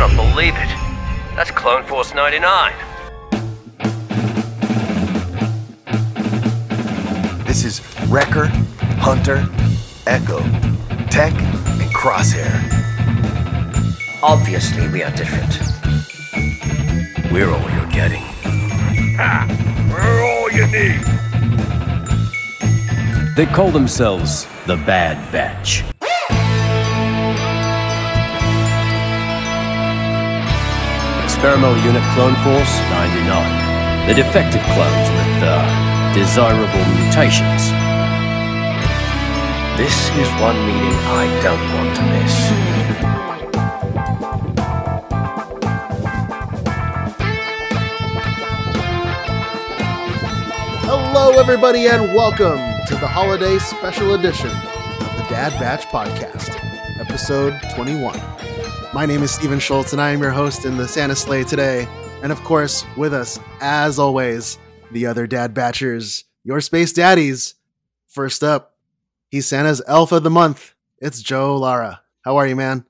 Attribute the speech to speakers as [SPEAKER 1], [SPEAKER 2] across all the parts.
[SPEAKER 1] don't believe it. That's Clone Force 99.
[SPEAKER 2] This is Wrecker, Hunter, Echo, Tech, and Crosshair.
[SPEAKER 1] Obviously, we are different. We're all you're getting. Ha!
[SPEAKER 2] We're all you need.
[SPEAKER 3] They call themselves the Bad Batch. Experimental Unit Clone Force 99. The defective clones with uh, desirable mutations.
[SPEAKER 1] This is one meeting I don't want to miss.
[SPEAKER 4] Hello, everybody, and welcome to the holiday special edition of the Dad Batch Podcast, episode 21. My name is Stephen Schultz, and I am your host in the Santa Sleigh today. And of course, with us, as always, the other Dad Batchers, your space daddies. First up, he's Santa's elf of the month. It's Joe Lara. How are you, man?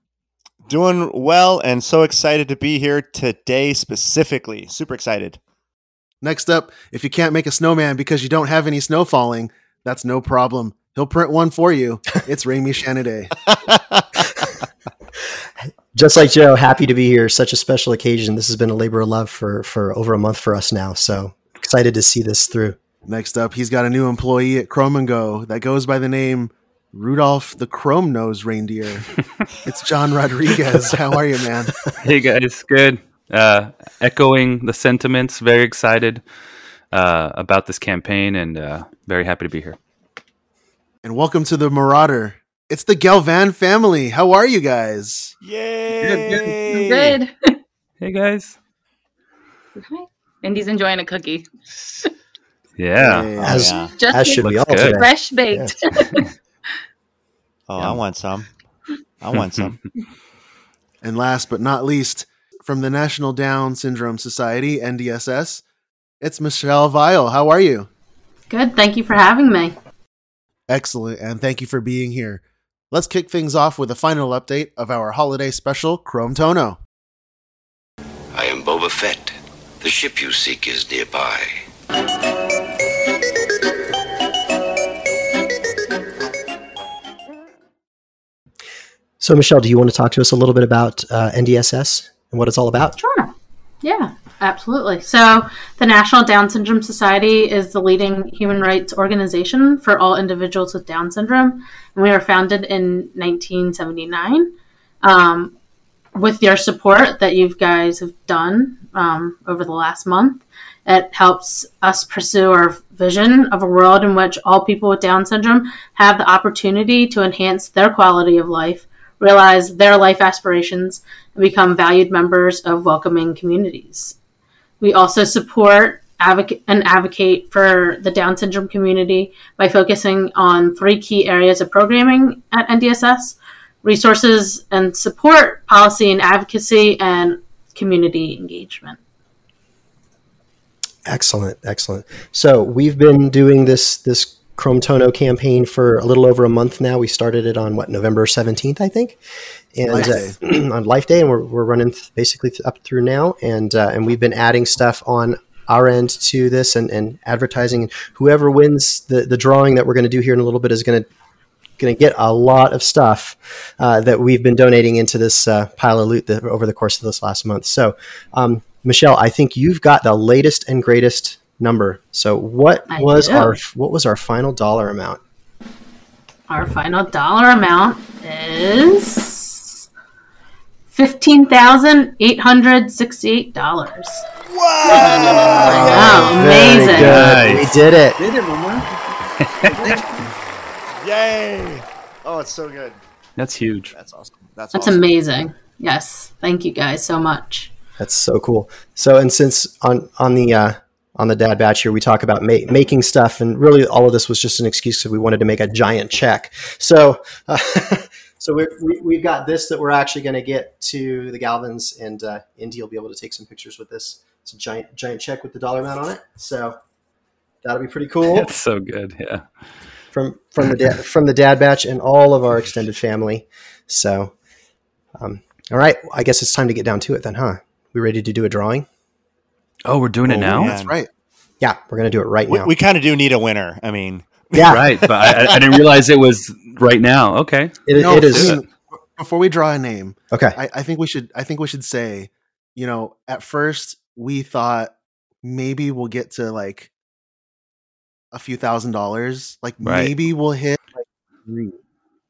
[SPEAKER 5] Doing well and so excited to be here today specifically. Super excited.
[SPEAKER 4] Next up, if you can't make a snowman because you don't have any snow falling, that's no problem. He'll print one for you. It's Raimi Shanaday.
[SPEAKER 6] Just like Joe, happy to be here. Such a special occasion. This has been a labor of love for for over a month for us now. So excited to see this through.
[SPEAKER 4] Next up, he's got a new employee at Chrome and Go that goes by the name Rudolph the Chrome Nose Reindeer. it's John Rodriguez. How are you, man?
[SPEAKER 7] Hey guys, good. Uh, echoing the sentiments, very excited uh, about this campaign and uh, very happy to be here.
[SPEAKER 4] And welcome to the Marauder. It's the Galvan family. How are you guys?
[SPEAKER 5] Yay!
[SPEAKER 8] Good.
[SPEAKER 7] Hey guys.
[SPEAKER 8] Indy's enjoying a cookie.
[SPEAKER 7] Yeah.
[SPEAKER 4] Hey, oh,
[SPEAKER 6] As
[SPEAKER 5] yeah.
[SPEAKER 8] Just
[SPEAKER 6] as should we all
[SPEAKER 7] good.
[SPEAKER 6] today.
[SPEAKER 8] fresh baked.
[SPEAKER 5] Oh, I want some. I want some.
[SPEAKER 4] And last but not least, from the National Down Syndrome Society, NDSS, it's Michelle Vile. How are you?
[SPEAKER 8] Good. Thank you for having me.
[SPEAKER 4] Excellent, and thank you for being here. Let's kick things off with a final update of our holiday special, Chrometono.
[SPEAKER 9] I am Boba Fett. The ship you seek is nearby.
[SPEAKER 6] So, Michelle, do you want to talk to us a little bit about uh, NDSS and what it's all about?
[SPEAKER 8] Sure. Yeah, absolutely. So, the National Down Syndrome Society is the leading human rights organization for all individuals with Down syndrome. And we were founded in 1979. Um, with your support that you guys have done um, over the last month, it helps us pursue our vision of a world in which all people with Down syndrome have the opportunity to enhance their quality of life, realize their life aspirations, and become valued members of welcoming communities. We also support advocate and advocate for the Down syndrome community by focusing on three key areas of programming at NDSS resources and support, policy and advocacy, and community engagement.
[SPEAKER 6] Excellent, excellent. So, we've been doing this this Chrometono campaign for a little over a month now. We started it on what November seventeenth, I think, and uh, on Life Day, and we're, we're running th- basically th- up through now. And uh, and we've been adding stuff on our end to this and, and advertising. And whoever wins the the drawing that we're going to do here in a little bit is going to going to get a lot of stuff uh, that we've been donating into this uh, pile of loot that, over the course of this last month. So, um, Michelle, I think you've got the latest and greatest number. So, what
[SPEAKER 8] I
[SPEAKER 6] was
[SPEAKER 8] do.
[SPEAKER 6] our what was our final dollar amount?
[SPEAKER 8] Our final dollar amount is fifteen thousand eight hundred sixty-eight dollars. Wow!
[SPEAKER 6] Very
[SPEAKER 8] amazing.
[SPEAKER 6] good. We did it. Did it, Mama.
[SPEAKER 5] Yay! Oh, it's so good.
[SPEAKER 7] That's huge.
[SPEAKER 5] That's awesome. That's,
[SPEAKER 8] That's
[SPEAKER 5] awesome.
[SPEAKER 8] amazing. Yes, thank you guys so much.
[SPEAKER 6] That's so cool. So, and since on on the uh, on the dad batch here, we talk about ma- making stuff, and really all of this was just an excuse because we wanted to make a giant check. So, uh, so we we've got this that we're actually going to get to the Galvans, and uh, Indy will be able to take some pictures with this. It's a giant giant check with the dollar amount on it. So that'll be pretty cool
[SPEAKER 7] That's so good. Yeah.
[SPEAKER 6] from from the da- from the dad batch and all of our extended family. So, um, All right, I guess it's time to get down to it then, huh? We ready to do a drawing?
[SPEAKER 7] Oh, we're doing it
[SPEAKER 5] Oh,
[SPEAKER 7] now.
[SPEAKER 5] man.
[SPEAKER 4] That's right.
[SPEAKER 6] Yeah, we're gonna do it right
[SPEAKER 5] We,
[SPEAKER 6] now.
[SPEAKER 5] we kind of do need a winner. I mean,
[SPEAKER 6] yeah,
[SPEAKER 7] Right, but I, I- I didn't realize it was right now. Okay.
[SPEAKER 6] it,
[SPEAKER 4] No,
[SPEAKER 6] it is.
[SPEAKER 4] I mean, before we draw a name,
[SPEAKER 6] Okay.
[SPEAKER 4] I, I think we should. I think we should say, you know, at first we thought maybe we'll get to like a few thousand dollars. Like
[SPEAKER 7] Right.
[SPEAKER 4] maybe we'll hit like three,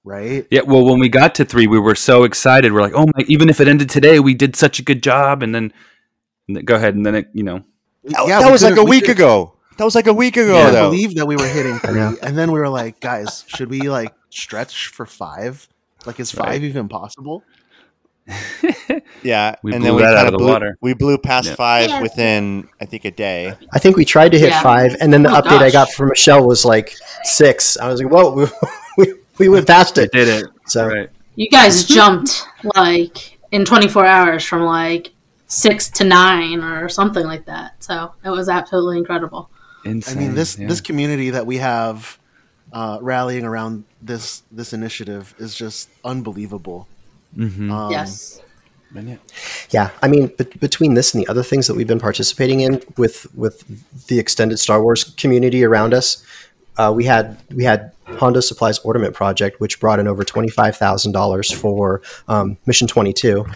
[SPEAKER 4] right?
[SPEAKER 7] Yeah. Well, when we got to three, we were so excited. We're like, oh my! Even if it ended today, we did such a good job. And then- go ahead. And then it, you know,
[SPEAKER 5] that,
[SPEAKER 4] Yeah,
[SPEAKER 5] that was like a week
[SPEAKER 4] couldn't-
[SPEAKER 5] ago. That was like a week ago,
[SPEAKER 4] I believe that we were hitting three, and then we were like, guys, should we like stretch for five? Like, is five
[SPEAKER 7] Right.
[SPEAKER 4] even possible?
[SPEAKER 5] Yeah,
[SPEAKER 7] We
[SPEAKER 5] and
[SPEAKER 7] blew
[SPEAKER 5] then we
[SPEAKER 7] that out
[SPEAKER 5] kinda
[SPEAKER 7] the
[SPEAKER 5] blew,
[SPEAKER 7] water.
[SPEAKER 5] We blew past
[SPEAKER 7] Yeah.
[SPEAKER 5] five within, I think, a day.
[SPEAKER 6] I think we tried to hit
[SPEAKER 8] Yeah.
[SPEAKER 6] five, and then the
[SPEAKER 8] Oh,
[SPEAKER 6] update I got from Michelle was like six. I was like, "Whoa, we, we, we went past it."
[SPEAKER 7] did it.
[SPEAKER 6] So
[SPEAKER 7] Right.
[SPEAKER 8] You guys jumped like in 24 hours from like six to nine or something like that. So it was absolutely incredible.
[SPEAKER 7] Insane.
[SPEAKER 4] I mean, this
[SPEAKER 7] yeah.
[SPEAKER 4] this community that we have uh, rallying around this this initiative is just unbelievable.
[SPEAKER 7] Mhm.
[SPEAKER 4] Um,
[SPEAKER 8] yes.
[SPEAKER 7] Yeah.
[SPEAKER 6] yeah, I mean, bet between this and the other things that we've been participating in with with the extended Star Wars community around us, uh, we had we had Hondo Supplies Ornament Project, which brought in over twenty five thousand dollars for um, Mission Twenty Two.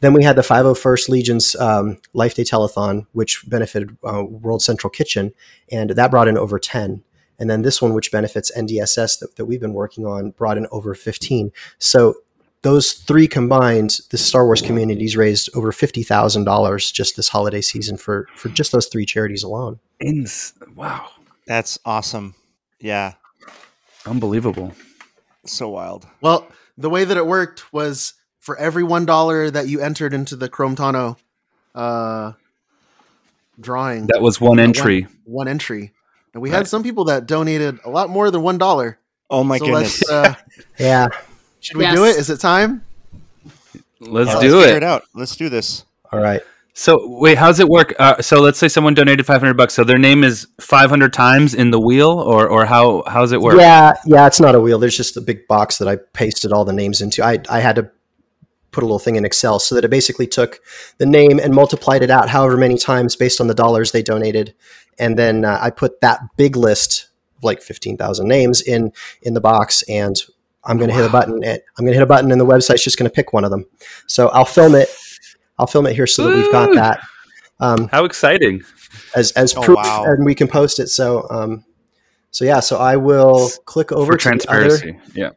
[SPEAKER 6] Then we had the 501st Legion's um, Life Day Telethon, which benefited uh, World Central Kitchen, and that brought in over 10. And then this one, which benefits NDSS that, that we've been working on, brought in over 15. So those three combined, the Star Wars communities raised over $50,000 just this holiday season for, for just those three charities alone.
[SPEAKER 7] Ins- wow.
[SPEAKER 5] That's awesome. Yeah,
[SPEAKER 7] Unbelievable.
[SPEAKER 5] so wild.
[SPEAKER 4] Well, the way that it worked was for every one dollar that you entered into the Chrometono uh, drawing,
[SPEAKER 7] That was one
[SPEAKER 4] uh,
[SPEAKER 7] entry.
[SPEAKER 4] one entry, and we
[SPEAKER 7] Right.
[SPEAKER 4] had some people that donated a lot more than one dollar.
[SPEAKER 5] Oh my
[SPEAKER 4] so
[SPEAKER 5] goodness.
[SPEAKER 4] let's. Uh,
[SPEAKER 6] Yeah.
[SPEAKER 4] should we
[SPEAKER 8] Yes.
[SPEAKER 4] do it? Is it time?
[SPEAKER 7] Let's
[SPEAKER 5] Yeah,
[SPEAKER 7] do
[SPEAKER 5] let's figure
[SPEAKER 7] it.
[SPEAKER 5] it out. Let's do this.
[SPEAKER 6] All right.
[SPEAKER 7] So wait, how's it work? Uh, so let's say someone donated five hundred bucks. So their name is five hundred times in the wheel, or or how how's it work?
[SPEAKER 6] Yeah, yeah, it's not a wheel. There's just a big box that I pasted all the names into. I, I had to put a little thing in Excel so that it basically took the name and multiplied it out however many times based on the dollars they donated, and then uh, I put that big list of like fifteen thousand names in in the box, and I'm going to hit a button. And I'm going to hit a button, and the website's just going to pick one of them. So I'll film it. I'll film it here so that we've got that um,
[SPEAKER 7] How exciting!
[SPEAKER 6] as as
[SPEAKER 5] Oh,
[SPEAKER 6] proof,
[SPEAKER 5] wow.
[SPEAKER 6] and we can post it. So um, so yeah, so I will click over
[SPEAKER 7] For
[SPEAKER 6] to the other.
[SPEAKER 7] transparency. Yeah.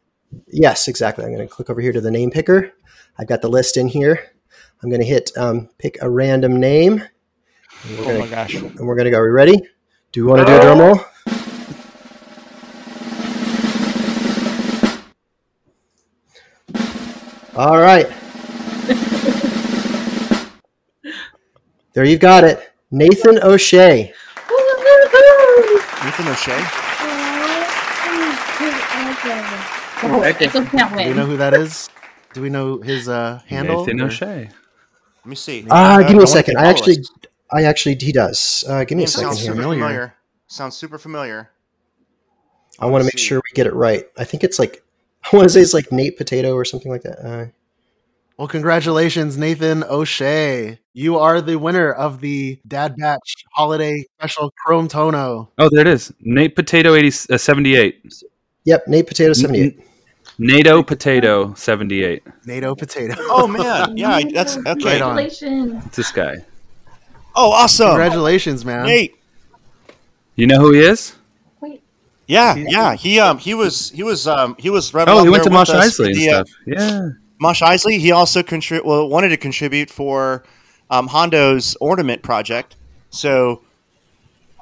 [SPEAKER 6] Yes, exactly. I'm going to click over here to the name picker. I've got the list in here. I'm going to hit um, pick a random name, and we're
[SPEAKER 5] Oh my gosh.
[SPEAKER 6] and we're going to go. Are we ready? Do we want to do a drum roll? All right. there you've got it. Nathan O'Shea.
[SPEAKER 5] Nathan O'Shea.
[SPEAKER 8] Echo can't
[SPEAKER 4] Do we
[SPEAKER 8] win.
[SPEAKER 4] know who that is? Do we know his uh, handle?
[SPEAKER 7] Nathan
[SPEAKER 4] or-
[SPEAKER 7] O'Shea.
[SPEAKER 5] Let me see.
[SPEAKER 6] Ah,
[SPEAKER 5] Uh,
[SPEAKER 6] give me a second. I actually. I actually, he does. Uh, give me a
[SPEAKER 5] Name
[SPEAKER 6] second
[SPEAKER 5] sounds super
[SPEAKER 4] Familiar.
[SPEAKER 5] familiar. Sounds super familiar.
[SPEAKER 6] I want to make
[SPEAKER 5] see.
[SPEAKER 6] sure we get it right. I think it's like I want to say it's like Nate Potato or something like that. Uh,
[SPEAKER 4] Well, congratulations, Nathan O'Shea. You are the winner of the Dad Batch Holiday Special Chrometono.
[SPEAKER 7] Oh, there it is. Nate Potato 80, uh, 78.
[SPEAKER 6] yep, Nate Potato seventy eight.
[SPEAKER 7] NATO Potato 78.
[SPEAKER 4] NATO Potato.
[SPEAKER 5] Oh man, yeah, I- that's okay.
[SPEAKER 4] Right on.
[SPEAKER 8] Congratulations.
[SPEAKER 7] It's this guy.
[SPEAKER 5] Oh, awesome.
[SPEAKER 4] Congratulations, man.
[SPEAKER 5] Nate.
[SPEAKER 7] You know who he is?
[SPEAKER 5] Wait, Yeah, yeah. He um he was he was um he was right
[SPEAKER 7] Oh,
[SPEAKER 5] along
[SPEAKER 7] he went
[SPEAKER 5] there
[SPEAKER 7] to
[SPEAKER 5] with
[SPEAKER 7] Mosh
[SPEAKER 5] us
[SPEAKER 7] Isley and
[SPEAKER 5] the, uh,
[SPEAKER 7] stuff. Yeah.
[SPEAKER 5] Mos Eisley. He also contrib- well wanted to contribute for um, Hondo's ornament project. So,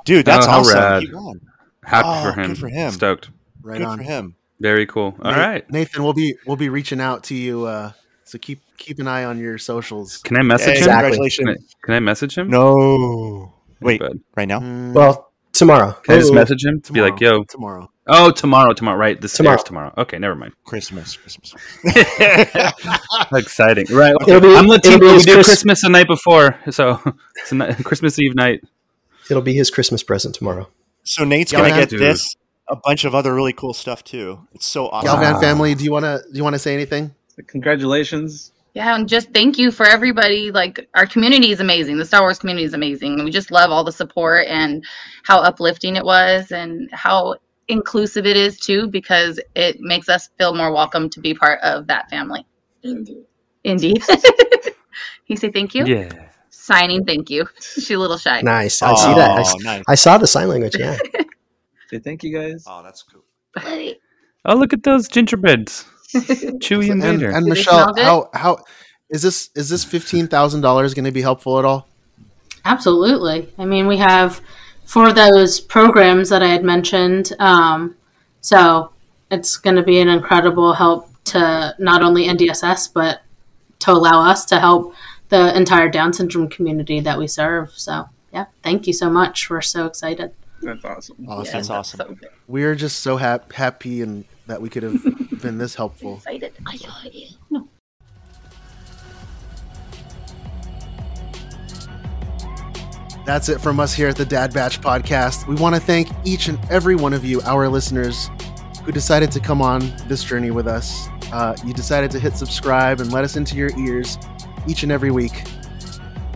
[SPEAKER 5] dude, that's
[SPEAKER 7] Oh, how
[SPEAKER 5] awesome.
[SPEAKER 7] rad.
[SPEAKER 5] He won.
[SPEAKER 7] Happy
[SPEAKER 5] Oh,
[SPEAKER 7] for him.
[SPEAKER 5] good for him.
[SPEAKER 7] Stoked.
[SPEAKER 4] Right
[SPEAKER 5] Good
[SPEAKER 4] on.
[SPEAKER 5] for him.
[SPEAKER 7] Very cool. All
[SPEAKER 4] Na-
[SPEAKER 7] right.
[SPEAKER 4] Nathan, we'll be we'll be reaching out to you. Uh, so keep keep an eye on your socials.
[SPEAKER 7] Can I message
[SPEAKER 5] Hey,
[SPEAKER 7] him?
[SPEAKER 6] Exactly.
[SPEAKER 5] Congratulations.
[SPEAKER 7] Can I, can I message him?
[SPEAKER 5] No.
[SPEAKER 7] Hey,
[SPEAKER 5] Wait,
[SPEAKER 7] bud.
[SPEAKER 5] right now?
[SPEAKER 4] Mm,
[SPEAKER 6] Well, tomorrow.
[SPEAKER 7] Can I just
[SPEAKER 6] Oh,
[SPEAKER 7] message him? Be like, yo.
[SPEAKER 4] tomorrow.
[SPEAKER 7] Oh, tomorrow, tomorrow. Right. This
[SPEAKER 6] Tomorrow.
[SPEAKER 7] tomorrow. tomorrow. Okay, never mind.
[SPEAKER 5] Christmas. Christmas.
[SPEAKER 7] Exciting. Right.
[SPEAKER 6] It'll be-
[SPEAKER 7] I'm Latino. We
[SPEAKER 6] his
[SPEAKER 7] do Christmas the night before. So it's a Christmas Eve night.
[SPEAKER 6] It'll be his Christmas present tomorrow.
[SPEAKER 5] So Nate's
[SPEAKER 4] Yeah,
[SPEAKER 5] gonna
[SPEAKER 4] man.
[SPEAKER 5] get
[SPEAKER 7] Dude.
[SPEAKER 5] this, a bunch of other really cool stuff too. It's so awesome.
[SPEAKER 4] Galvan
[SPEAKER 6] Wow.
[SPEAKER 4] family, do you wanna do you wanna say anything?
[SPEAKER 10] Congratulations. Yeah, and just thank you for everybody. Like our community is amazing. The Star Wars community is amazing. And we just love all the support and how uplifting it was and how inclusive it is too, because it makes us feel more welcome to be part of that family.
[SPEAKER 11] Indeed.
[SPEAKER 10] Indeed. he say thank you?
[SPEAKER 7] Yeah.
[SPEAKER 10] Signing thank you. She's a little shy.
[SPEAKER 6] Nice. I see that. I,
[SPEAKER 5] Oh, nice.
[SPEAKER 6] I saw the sign language. Yeah.
[SPEAKER 12] Say thank you guys.
[SPEAKER 2] Oh, that's cool.
[SPEAKER 11] Buddy.
[SPEAKER 7] Oh, look at those gingerbreads. Chewy and
[SPEAKER 4] And, and Michelle, how how is this is this fifteen thousand dollars going to be helpful at all?
[SPEAKER 8] Absolutely. I mean, we have for those programs that I had mentioned. Um, so it's going to be an incredible help to not only NDSS, but to allow us to help the entire Down syndrome community that we serve. So, yeah, thank you so much. We're so excited.
[SPEAKER 12] That's awesome.
[SPEAKER 4] Awesome.
[SPEAKER 5] That's awesome.
[SPEAKER 10] So good.
[SPEAKER 4] We're just so hap- happy and that we could have been this helpful.
[SPEAKER 10] Excited.
[SPEAKER 11] I saw it.
[SPEAKER 4] That's it from us here at the Dad Batch Podcast. We want to thank each and every one of you, our listeners, who decided to come on this journey with us. Uh, you decided to hit subscribe and let us into your ears each and every week.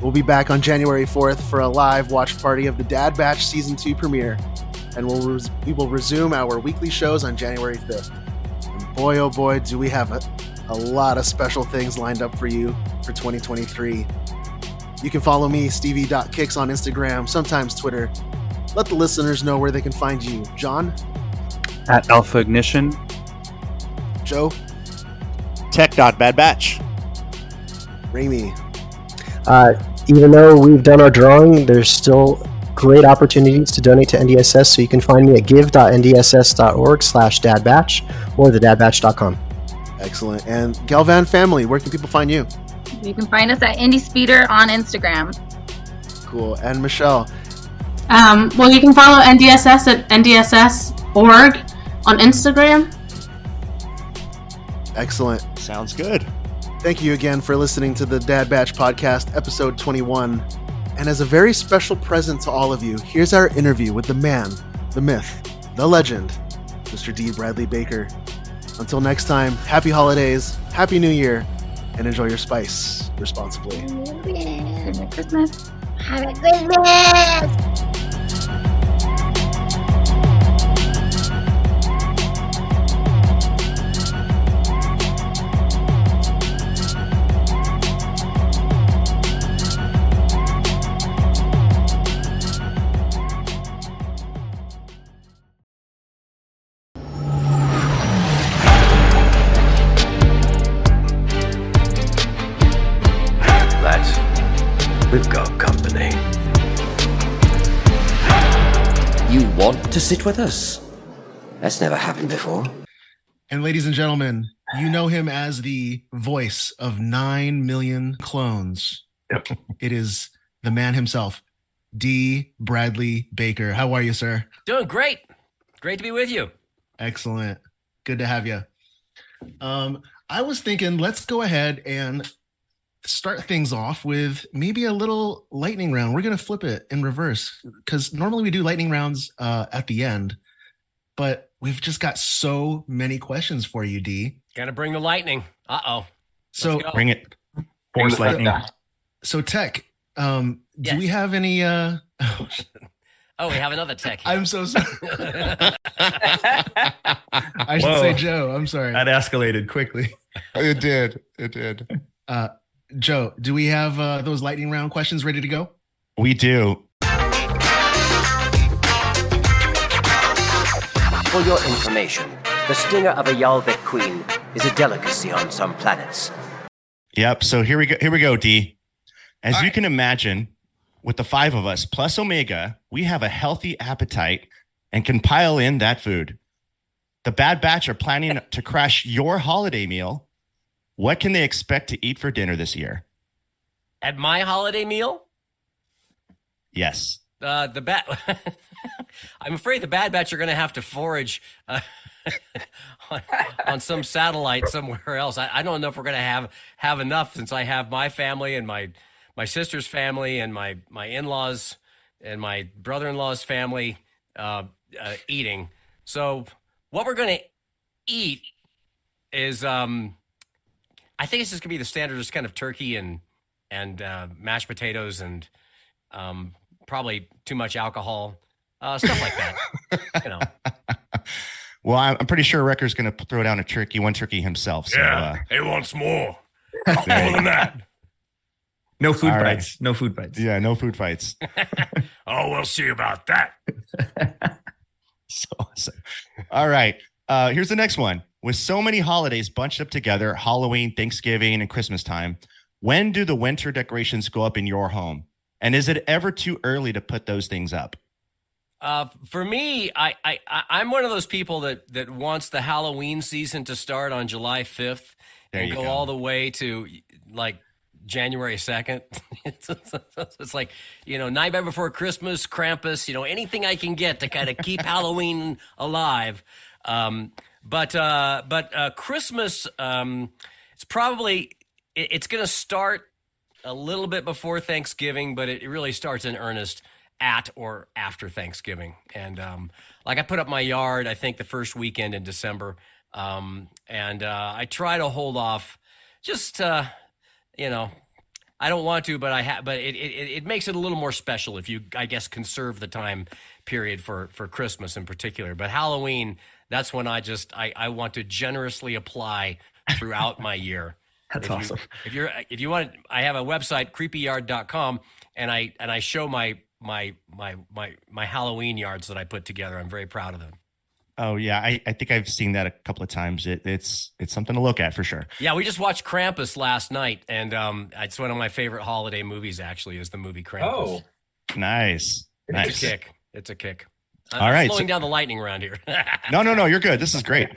[SPEAKER 4] We'll be back on January 4th for a live watch party of the Dad Batch Season 2 premiere, and we'll res- we will resume our weekly shows on January 5th. And boy, oh boy, do we have a, a lot of special things lined up for you for 2023. You can follow me, Stevie.kicks on Instagram, sometimes Twitter. Let the listeners know where they can find you. John,
[SPEAKER 7] At Alpha Ignition.
[SPEAKER 4] Joe,
[SPEAKER 5] Tech.bad batch.
[SPEAKER 4] Ramy,
[SPEAKER 6] Uh, even though we've done our drawing, there's still great opportunities to donate to NDSS. So you can find me at give.ndss.org slash dadbatch or thedadbatch.com.
[SPEAKER 4] excellent. And Galvan family, where can people find you?
[SPEAKER 10] You can find us at IndieSpeeder on Instagram.
[SPEAKER 4] Cool. And Michelle,
[SPEAKER 8] Um, well, you can follow NDSS at NDSS.org on Instagram.
[SPEAKER 4] excellent.
[SPEAKER 5] Sounds good.
[SPEAKER 4] Thank you again for listening to the Dad Batch Podcast, episode 21. And as a very special present to all of you, here's our interview with the man, the myth, the legend, Mr. Dee Bradley Baker. Until next time, happy holidays, happy new year, and enjoy your spice responsibly.
[SPEAKER 10] Merry Christmas.
[SPEAKER 11] A Christmas.
[SPEAKER 1] We've got company.
[SPEAKER 9] You want to sit with us? That's never happened before.
[SPEAKER 4] And ladies and gentlemen, you know him as the voice of 9 million clones. Yep. It is the man himself, Dee Bradley Baker. How are you, sir?
[SPEAKER 13] Doing great. Great to be with you.
[SPEAKER 4] Excellent. Good to have you. Um, I was thinking, let's go ahead and start things off with maybe a little lightning round. We're going to flip it in reverse because normally we do lightning rounds uh, at the end, but we've just got so many questions for you, D.
[SPEAKER 13] Gonna bring the lightning. Uh oh.
[SPEAKER 4] So.
[SPEAKER 14] Bring it. Force lightning.
[SPEAKER 4] So Tech, um, do we have any? Uh,
[SPEAKER 13] Oh, we have another tech. here.
[SPEAKER 4] I'm so sorry. I should
[SPEAKER 14] Whoa.
[SPEAKER 4] say Joe. I'm sorry.
[SPEAKER 14] That escalated quickly.
[SPEAKER 2] It did. It did.
[SPEAKER 4] Uh, Joe, do we have uh, those lightning round questions ready to go?
[SPEAKER 14] We do.
[SPEAKER 3] For your information, the stinger of a Yalvik queen is a delicacy on some planets.
[SPEAKER 14] Yep. So here we go. Here we go, D. As you can imagine, with the five of us plus Omega, we have a healthy appetite and can pile in that food. The Bad Batch are planning to crash your holiday meal. What can they expect to eat for dinner this year?
[SPEAKER 13] At my holiday meal,
[SPEAKER 14] Yes.
[SPEAKER 13] uh, the bat. I'm afraid the Bad Batch are going to have to forage uh, on, on some satellite somewhere else. I, I don't know if we're going to have have enough since I have my family and my my sister's family and my my in laws and my brother in law's family uh, uh, eating. So what we're going to eat is um, I think it's just gonna be the standard, just kind of turkey and and uh, mashed potatoes and um, probably too much alcohol, uh, stuff like that. you know.
[SPEAKER 14] Well, I'm I'm pretty sure Wrecker's going to throw down a turkey, one turkey himself. So, uh,
[SPEAKER 13] he wants more.
[SPEAKER 14] More
[SPEAKER 13] than that.
[SPEAKER 11] No food
[SPEAKER 14] All right.
[SPEAKER 11] fights. No food fights.
[SPEAKER 14] yeah, no food fights.
[SPEAKER 13] Oh, we'll see about that.
[SPEAKER 14] so awesome. All right. Uh, here's the next one. With so many holidays bunched up together, Halloween, Thanksgiving, and Christmas time, when do the winter decorations go up in your home? And is it ever too early to put those things up?
[SPEAKER 13] Uh, for me, I, I I'm one of those people that that wants the Halloween season to start on July 5th
[SPEAKER 14] There
[SPEAKER 13] and go,
[SPEAKER 14] go.
[SPEAKER 13] all the way to like January 2nd. it's, it's like you know, Nightmare Before Christmas, Krampus, you know, anything I can get to kind of keep Halloween alive. Um, but uh, but uh, Christmas, um, it's probably it, it's going to start a little bit before Thanksgiving, but it really starts in earnest at or after Thanksgiving. And um, like I put up my yard, I think the first weekend in December, um, and uh, I try to hold off. Just uh, you know, I don't want to, but I have. But it, it it makes it a little more special if you, I guess, conserve the time period for for Christmas in particular. But Halloween, that's when I just I I want to generously apply throughout my year.
[SPEAKER 11] That's
[SPEAKER 13] If you-
[SPEAKER 11] awesome.
[SPEAKER 13] if you're if you want I have a website creepyyard.com and I and I show my my my my my Halloween yards that I put together. I'm very proud of them.
[SPEAKER 14] Oh yeah, I, I think I've seen that a couple of times. It, it's it's something to look at for sure.
[SPEAKER 13] Yeah, we just watched Krampus last night and um it's one of my favorite holiday movies actually is the movie Krampus.
[SPEAKER 11] Oh.
[SPEAKER 14] Nice, nice.
[SPEAKER 13] It's a kick. It's a kick. I'm
[SPEAKER 14] All right,
[SPEAKER 13] slowing
[SPEAKER 14] so-
[SPEAKER 13] down the lightning around here.
[SPEAKER 14] No, no, no, you're good. This is great.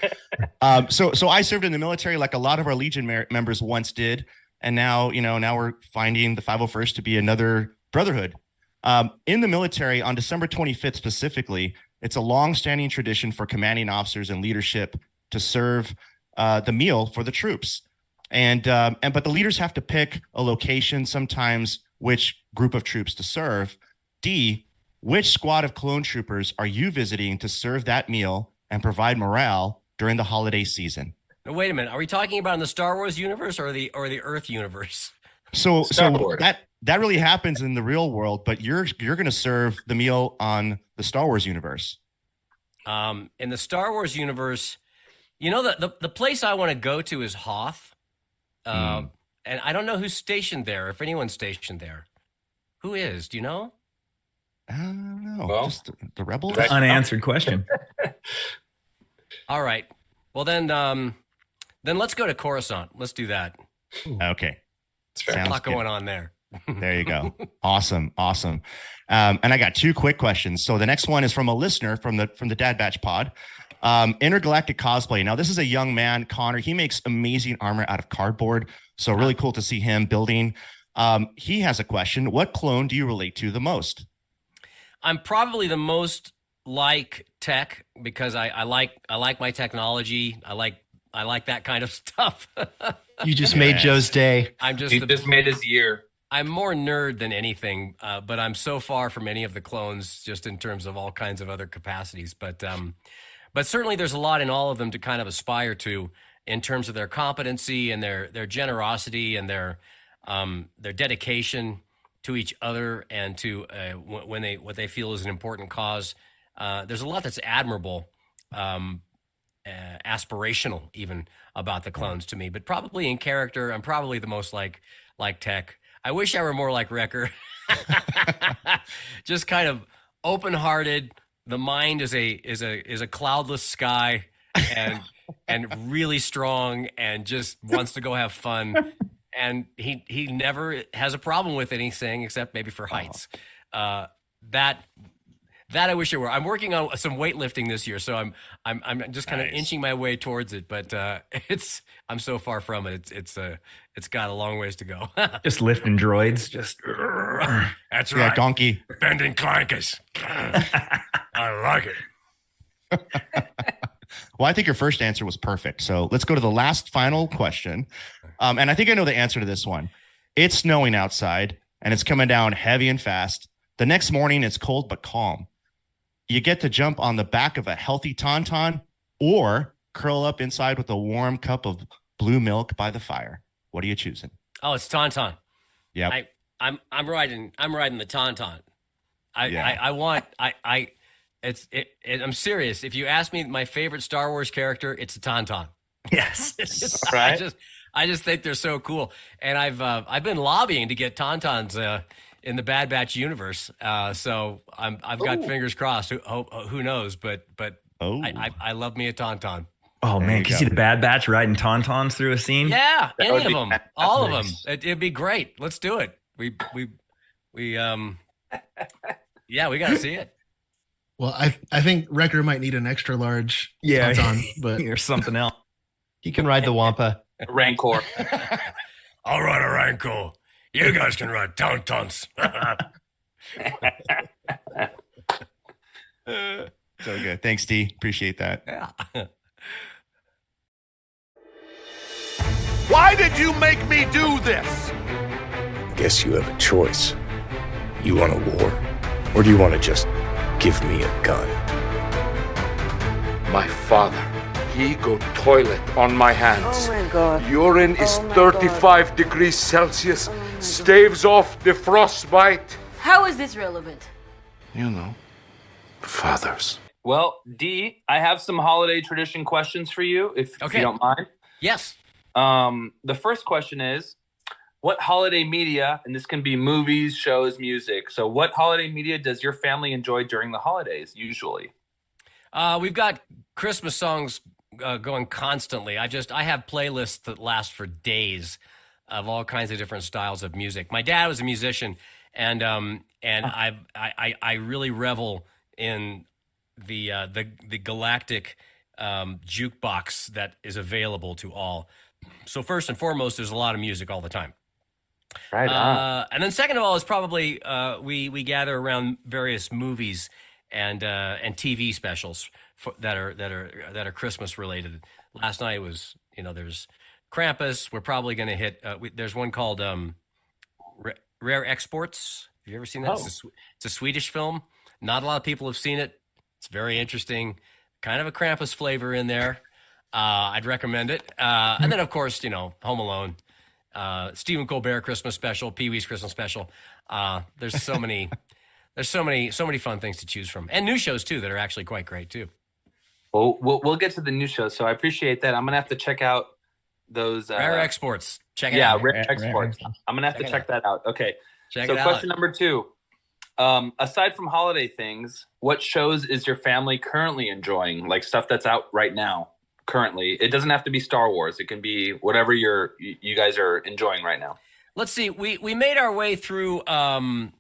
[SPEAKER 14] Um, so, so I served in the military like a lot of our Legion mer- members once did, and now, you know, now we're finding the 501st to be another brotherhood. Um, in the military, on December 25th specifically, it's a long-standing tradition for commanding officers and leadership to serve uh, the meal for the troops, and um, and but the leaders have to pick a location, sometimes which group of troops to serve. D, which squad of clone troopers are you visiting to serve that meal and provide morale during the holiday season?
[SPEAKER 13] now, wait a minute. Are we talking about in the Star Wars universe or the or the Earth universe?
[SPEAKER 14] So,
[SPEAKER 13] Star
[SPEAKER 14] so that that really happens in the real world, but you're you're going to serve the meal on the Star Wars universe.
[SPEAKER 13] Um, in the Star Wars universe, you know the the, the place I want to go to is Hoth, um, and I don't know who's stationed there. If anyone's stationed there, who is? Do you know?
[SPEAKER 14] I don't know.
[SPEAKER 11] Well,
[SPEAKER 14] Just the, the rebels.
[SPEAKER 11] Unanswered question.
[SPEAKER 13] All right. Well then, um, then let's go to Coruscant. Let's do that.
[SPEAKER 14] Okay.
[SPEAKER 13] There's a lot
[SPEAKER 14] good.
[SPEAKER 13] going on there.
[SPEAKER 14] There you go. awesome, awesome. Um, and I got two quick questions. So the next one is from a listener from the from the Dad Batch Pod. Um, intergalactic cosplay. Now this is a young man, Connor. He makes amazing armor out of cardboard. So really cool to see him building. Um, he has a question. What clone do you relate to the most?
[SPEAKER 13] I'm probably the most like tech because I, I like I like my technology. I like I like that kind of stuff.
[SPEAKER 6] You just made Joe's day.
[SPEAKER 13] I'm just
[SPEAKER 15] He
[SPEAKER 13] the-
[SPEAKER 15] just made his year.
[SPEAKER 13] I'm more nerd than anything, uh, but I'm so far from any of the clones, just in terms of all kinds of other capacities. But um, but certainly there's a lot in all of them to kind of aspire to in terms of their competency and their their generosity and their um, their dedication to each other and to uh, when they what they feel is an important cause. Uh, there's a lot that's admirable, um, uh, aspirational even about the clones to me. But probably in character, I'm probably the most like like Tech. I wish I were more like Wrecker. Just kind of open-hearted. The mind is a is a is a cloudless sky, and and really strong, and just wants to go have fun. And he he never has a problem with anything except maybe for heights. Uh, that that I wish it were. I'm working on some weightlifting this year, so I'm I'm I'm just kind of inching my way towards it. But uh, it's I'm so far from it. It's it's uh, it's got a long ways to go.
[SPEAKER 11] Just lifting droids. Just
[SPEAKER 13] That's
[SPEAKER 14] Yeah,
[SPEAKER 13] right.
[SPEAKER 14] donkey.
[SPEAKER 13] Bending clankers. I like it.
[SPEAKER 14] Well, I think your first answer was perfect. So let's go to the last final question. Um, and I think I know the answer to this one. It's snowing outside and it's coming down heavy and fast. The next morning, it's cold but calm. You get to jump on the back of a healthy tauntaun or curl up inside with a warm cup of blue milk by the fire. What are you choosing?
[SPEAKER 13] Oh, it's Tauntaun.
[SPEAKER 14] Yeah,
[SPEAKER 13] I, I'm I'm riding I'm riding the Tauntaun. I,
[SPEAKER 14] Yeah.
[SPEAKER 13] I, I want I I it's it, it I'm serious. If you ask me my favorite Star Wars character, it's the Tauntaun.
[SPEAKER 11] Yes.
[SPEAKER 13] I
[SPEAKER 11] Right.
[SPEAKER 13] just I just think they're so cool, and I've uh, I've been lobbying to get Tauntauns uh, in the Bad Batch universe. Uh, so I'm I've got
[SPEAKER 11] Ooh.
[SPEAKER 13] fingers crossed. Who, who, who knows? But but
[SPEAKER 14] oh.
[SPEAKER 13] I, I I love me a Tauntaun.
[SPEAKER 11] Oh man, can you see the Bad Batch riding tauntauns through a scene?
[SPEAKER 13] Yeah,
[SPEAKER 11] That
[SPEAKER 13] any of
[SPEAKER 11] be
[SPEAKER 13] them,
[SPEAKER 11] fantastic.
[SPEAKER 13] all of them. It, it'd be great. Let's do it. We we we um. Yeah, we got to see it.
[SPEAKER 4] Well, I I think Wrecker might need an extra large
[SPEAKER 11] Yeah,
[SPEAKER 4] tauntaun, but
[SPEAKER 11] or something else.
[SPEAKER 6] He can ride the Wampa.
[SPEAKER 15] Rancor.
[SPEAKER 13] I'll ride a Rancor. You guys can ride Tauntauns.
[SPEAKER 14] So good. Thanks, D. Appreciate that.
[SPEAKER 13] Yeah.
[SPEAKER 16] Why did you make me do this?
[SPEAKER 1] Guess you have a choice. You want a war? Or do you want to just give me a gun?
[SPEAKER 16] My father, he go toilet on my hands.
[SPEAKER 17] Oh my God.
[SPEAKER 16] Urine is
[SPEAKER 17] Oh my
[SPEAKER 16] 35 degrees Celsius, staves off the frostbite.
[SPEAKER 17] How is this relevant?
[SPEAKER 16] You know, fathers.
[SPEAKER 15] Well, D, I have some holiday tradition questions for you, if, if
[SPEAKER 13] Okay.
[SPEAKER 15] you don't mind.
[SPEAKER 13] Yes.
[SPEAKER 15] Um, the first question is, what holiday media, and this can be movies, shows, music. So, what holiday media does your family enjoy during the holidays? Usually,
[SPEAKER 13] Uh, we've got Christmas songs uh, going constantly. I just I have playlists that last for days of all kinds of different styles of music. My dad was a musician, and um and I I I- I really revel in the uh, the the galactic um, jukebox that is available to all. So first and foremost, there's a lot of music all the time.
[SPEAKER 15] right?
[SPEAKER 13] Uh, and then second of all is probably uh, we we gather around various movies and uh, and TV specials for, that are that are that are Christmas related. Last night was you know there's Krampus. We're probably going to hit. Uh, we, there's one called um, Ra- Rare Exports. Have you ever seen that? It's, a,
[SPEAKER 15] Oh.
[SPEAKER 13] It's a Swedish film. Not a lot of people have seen it. It's very interesting. Kind of a Krampus flavor in there. Uh, I'd recommend it. Uh, and then, of course, you know, Home Alone, uh, Stephen Colbert Christmas special, Pee Wee's Christmas special. Uh, there's so many, there's so many, so many fun things to choose from, and new shows too that are actually quite great too.
[SPEAKER 15] well, we'll we'll get to the new show. So, I appreciate that. I'm gonna have to check out those uh,
[SPEAKER 13] Rare exports. Check it
[SPEAKER 15] yeah,
[SPEAKER 13] out.
[SPEAKER 15] rare
[SPEAKER 13] Rare-
[SPEAKER 15] exports. I'm gonna have
[SPEAKER 13] Check
[SPEAKER 15] to
[SPEAKER 13] it
[SPEAKER 15] check that out. Okay.
[SPEAKER 13] Check
[SPEAKER 15] so,
[SPEAKER 13] it out.
[SPEAKER 15] question number two. Um, aside from holiday things, what shows is your family currently enjoying? Like stuff that's out right now, currently. It doesn't have to be Star Wars. It can be whatever you're you you guys are enjoying right now.
[SPEAKER 13] Let's see. We we made our way through um,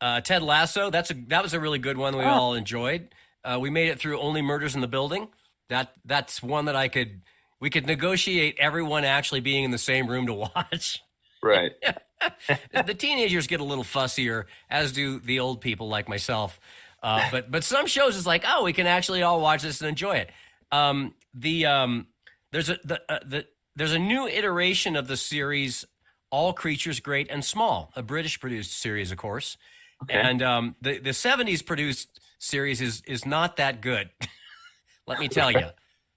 [SPEAKER 13] uh, Ted Lasso. That's a that was a really good one. We
[SPEAKER 15] Oh.
[SPEAKER 13] all enjoyed. Uh, we made it through Only Murders in the Building. That that's one that I could we could negotiate everyone actually being in the same room to watch.
[SPEAKER 15] Right.
[SPEAKER 13] the teenagers get a little fussier, as do the old people like myself. Uh, but but some shows is like, oh, we can actually all watch this and enjoy it. Um, the um, there's a the, uh, the there's a new iteration of the series, All Creatures Great and Small, a British produced series, of course.
[SPEAKER 15] Okay.
[SPEAKER 13] And um, the the '70s produced series is is not that good. Let me tell you.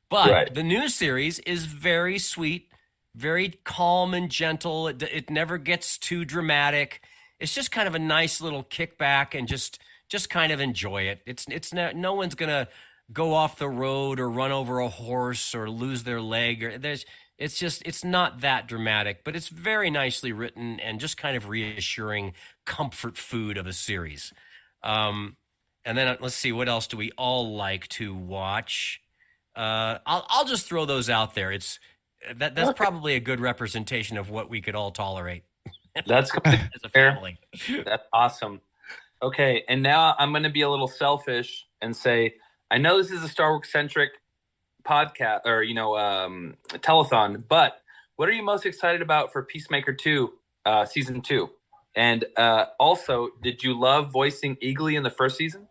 [SPEAKER 13] But
[SPEAKER 15] Right.
[SPEAKER 13] the new series is very sweet, very calm and gentle. It, it never gets too dramatic. It's just kind of a nice little kickback and just just kind of enjoy it. It's it's no, no one's gonna go off the road or run over a horse or lose their leg or there's it's just it's not that dramatic, but it's very nicely written and just kind of reassuring comfort food of a series. Um, and then uh, let's see what else do we all like to watch. Uh, I'll I'll just throw those out there. It's that that's probably a good representation of what we could all tolerate.
[SPEAKER 15] That's
[SPEAKER 13] as a
[SPEAKER 15] fair.
[SPEAKER 13] family.
[SPEAKER 15] That's awesome. Okay, and now I'm going to be a little selfish and say I know this is a Star Wars centric podcast or you know um, telethon, but what are you most excited about for Peacemaker two uh, season two? And uh, also, did you love voicing Eagly in the first season?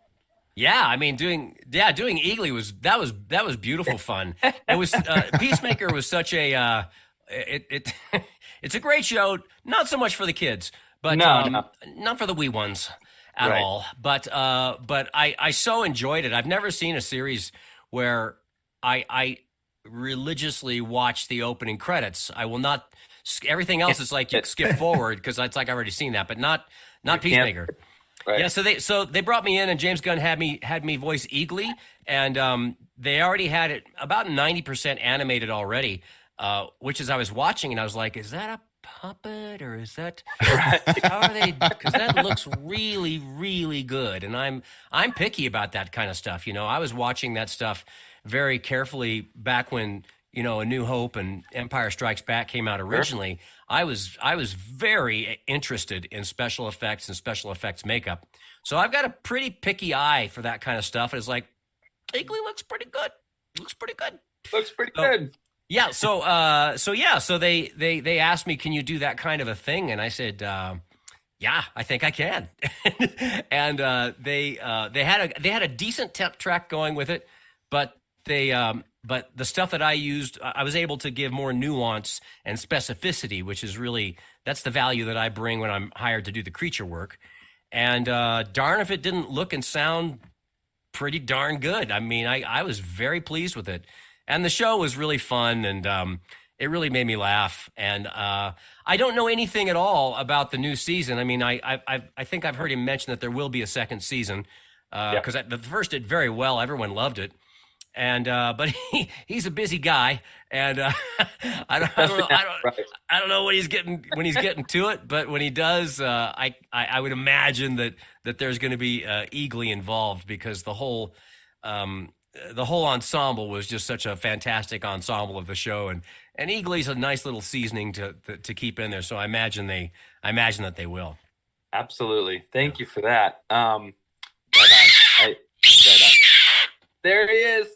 [SPEAKER 13] Yeah, I mean, doing yeah, doing Eagly was that was that was beautiful fun. It was uh, Peacemaker was such a uh, it it it's a great show. Not so much for the kids, but
[SPEAKER 15] No,
[SPEAKER 13] um,
[SPEAKER 15] no.
[SPEAKER 13] not for the wee ones at
[SPEAKER 15] Right.
[SPEAKER 13] all. But uh, but I I so enjoyed it. I've never seen a series where I I religiously watch the opening credits. I will not Everything else is like you skip forward because it's like I've already seen that, but not not
[SPEAKER 15] You
[SPEAKER 13] Peacemaker.
[SPEAKER 15] Right.
[SPEAKER 13] Yeah, so they so they brought me in, and James Gunn had me had me voice Eagly, and um, they already had it about ninety percent animated already. Uh, which is I was watching, and I was like, "Is that a puppet or is that how are they?" Because that looks really, really good, and I'm I'm picky about that kind of stuff. You know, I was watching that stuff very carefully back when you know A New Hope and Empire Strikes Back came out originally. I was I was very interested in special effects and special effects makeup. So I've got a pretty picky eye for that kind of stuff. And it's like, Eagly looks pretty good. Looks pretty good.
[SPEAKER 15] Looks pretty
[SPEAKER 13] So-
[SPEAKER 15] good.
[SPEAKER 13] Yeah. So uh so yeah, so they they they asked me, can you do that kind of a thing? And I said, um, yeah, I think I can. and uh, they uh, they had a they had a decent temp track going with it, but they um, but the stuff that I used, I was able to give more nuance and specificity, which is really that's the value that I bring when I'm hired to do the creature work. And uh, darn if it didn't look and sound pretty darn good. I mean, I, I was very pleased with it. And the show was really fun and um, it really made me laugh. And uh, I don't know anything at all about the new season. I mean, I, I, I, I think I've heard him mention that there will be a second season because the first did very well. Everyone loved it. And uh, but he, he's a busy guy, and uh, I don't, I don't know, I don't, I don't know when he's getting when he's getting to it, but when he does, uh, I, I I would imagine that that there's going to be uh, Eagly involved because the whole um, the whole ensemble was just such a fantastic ensemble of the show, and and Eagly's a nice little seasoning to, to to keep in there. So I imagine they I imagine that they will.
[SPEAKER 15] Absolutely. Thank you for that. Um, right on. I, right on. There he is.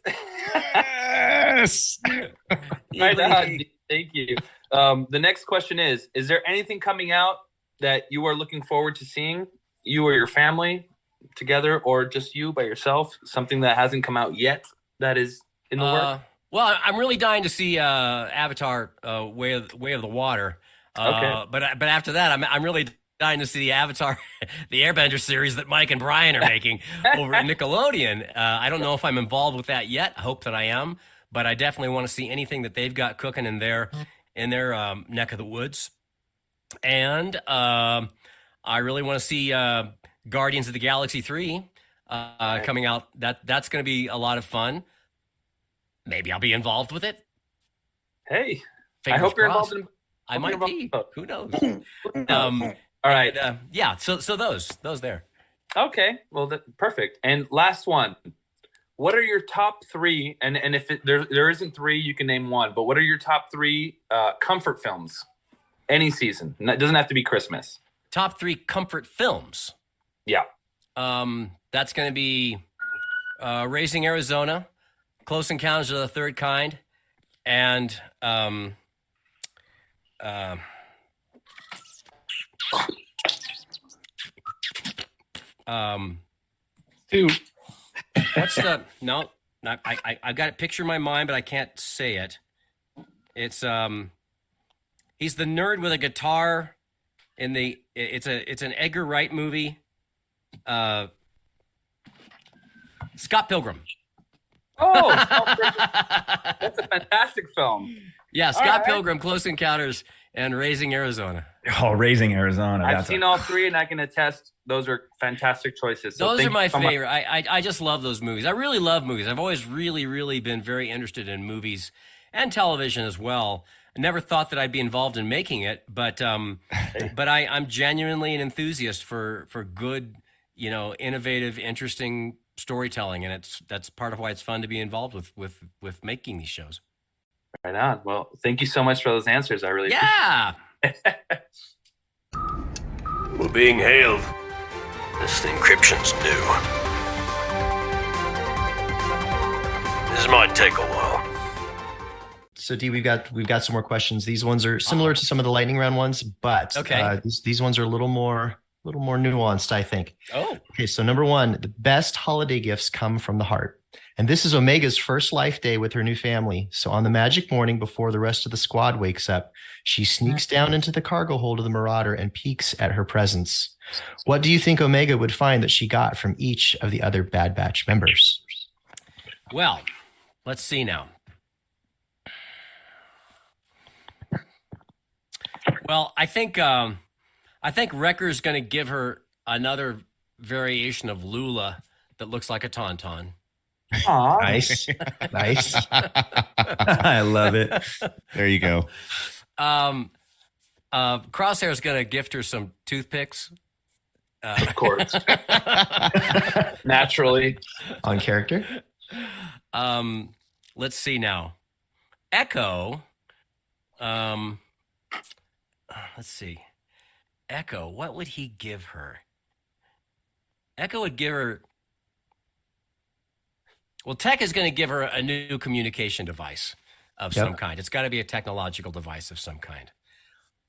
[SPEAKER 2] yes.
[SPEAKER 15] right on. Thank you. Um, the next question is: Is there anything coming out that you are looking forward to seeing, you or your family together, or just you by yourself? Something that hasn't come out yet that is in the
[SPEAKER 13] Uh,
[SPEAKER 15] work.
[SPEAKER 13] Well, I'm really dying to see uh, Avatar: uh, Way of Way of the Water. Uh,
[SPEAKER 15] Okay.
[SPEAKER 13] But but after that, I'm I'm really dying to see the Avatar, the Airbender series that Mike and Bryan are making over at Nickelodeon. Uh, I don't know if I'm involved with that yet. I hope that I am, but I definitely want to see anything that they've got cooking in their in their um, neck of the woods. And um, I really want to see uh, Guardians of the Galaxy three uh, coming out. That that's going to be a lot of fun. Maybe I'll be involved with it.
[SPEAKER 15] Hey, I
[SPEAKER 13] Fingers
[SPEAKER 15] hope you're
[SPEAKER 13] crossed.
[SPEAKER 15] involved in.
[SPEAKER 13] I might be.
[SPEAKER 15] involved-
[SPEAKER 13] Who knows? um,
[SPEAKER 15] All right.
[SPEAKER 13] uh, yeah. So so those those there.
[SPEAKER 15] Okay, well, perfect. And last one, what are your top three? And and if it, there there isn't three, you can name one. But what are your top three uh, comfort films? Any season. It doesn't have to be Christmas.
[SPEAKER 13] Top three comfort films.
[SPEAKER 15] Yeah.
[SPEAKER 13] Um, that's going to be uh, Raising Arizona, Close Encounters of the Third Kind, and um, uh, um,
[SPEAKER 2] Two.
[SPEAKER 13] What's the no? Not, I, I I got a picture in my mind, but I can't say it. It's um, he's the nerd with a guitar. In the it's a it's an Edgar Wright movie. Uh, Scott Pilgrim.
[SPEAKER 15] Oh, that's a fantastic film.
[SPEAKER 13] Yeah, Scott
[SPEAKER 15] right.
[SPEAKER 13] Pilgrim, Close Encounters, and Raising Arizona.
[SPEAKER 11] Oh, raising Arizona.
[SPEAKER 15] I've seen
[SPEAKER 11] a,
[SPEAKER 15] all three, and I can attest those are fantastic choices. So
[SPEAKER 13] those are my
[SPEAKER 15] so
[SPEAKER 13] favorite. I, I I just love those movies. I really love movies. I've always really really been very interested in movies and television as well. I never thought that I'd be involved in making it, but um, but I I'm genuinely an enthusiast for for good, you know, innovative, interesting storytelling, and it's that's part of why it's fun to be involved with with with making these shows.
[SPEAKER 15] Right on. Well, thank you so much for those answers. I really
[SPEAKER 13] Yeah.
[SPEAKER 3] We're being hailed. This encryption's new. This might take a while.
[SPEAKER 6] So D, we've got we've got some more questions. These ones are similar to some of the lightning round ones, but
[SPEAKER 13] Okay.
[SPEAKER 6] uh, these these ones are a little more a little more nuanced, I think.
[SPEAKER 13] Oh.
[SPEAKER 6] Okay, so number one, the best holiday gifts come from the heart. And this is Omega's first life day with her new family. So on the magic morning before the rest of the squad wakes up, she sneaks down into the cargo hold of the Marauder and peeks at her presents. What do you think Omega would find that she got from each of the other Bad Batch members?
[SPEAKER 13] Well, let's see now. Well, I think um, I think Wrecker's going to give her another variation of Lula that looks like a tauntaun.
[SPEAKER 11] Nice. nice. I love it.
[SPEAKER 14] There you go.
[SPEAKER 13] Um, uh, Crosshair is going to gift her some toothpicks. Uh,
[SPEAKER 15] Of course. Naturally.
[SPEAKER 6] On character.
[SPEAKER 13] Um, let's see now. Echo. Um, let's see. Echo. What would he give her? Echo would give her. Well, Tech is going to give her a new communication device of
[SPEAKER 11] Yep.
[SPEAKER 13] some kind. It's got to be a technological device of some kind.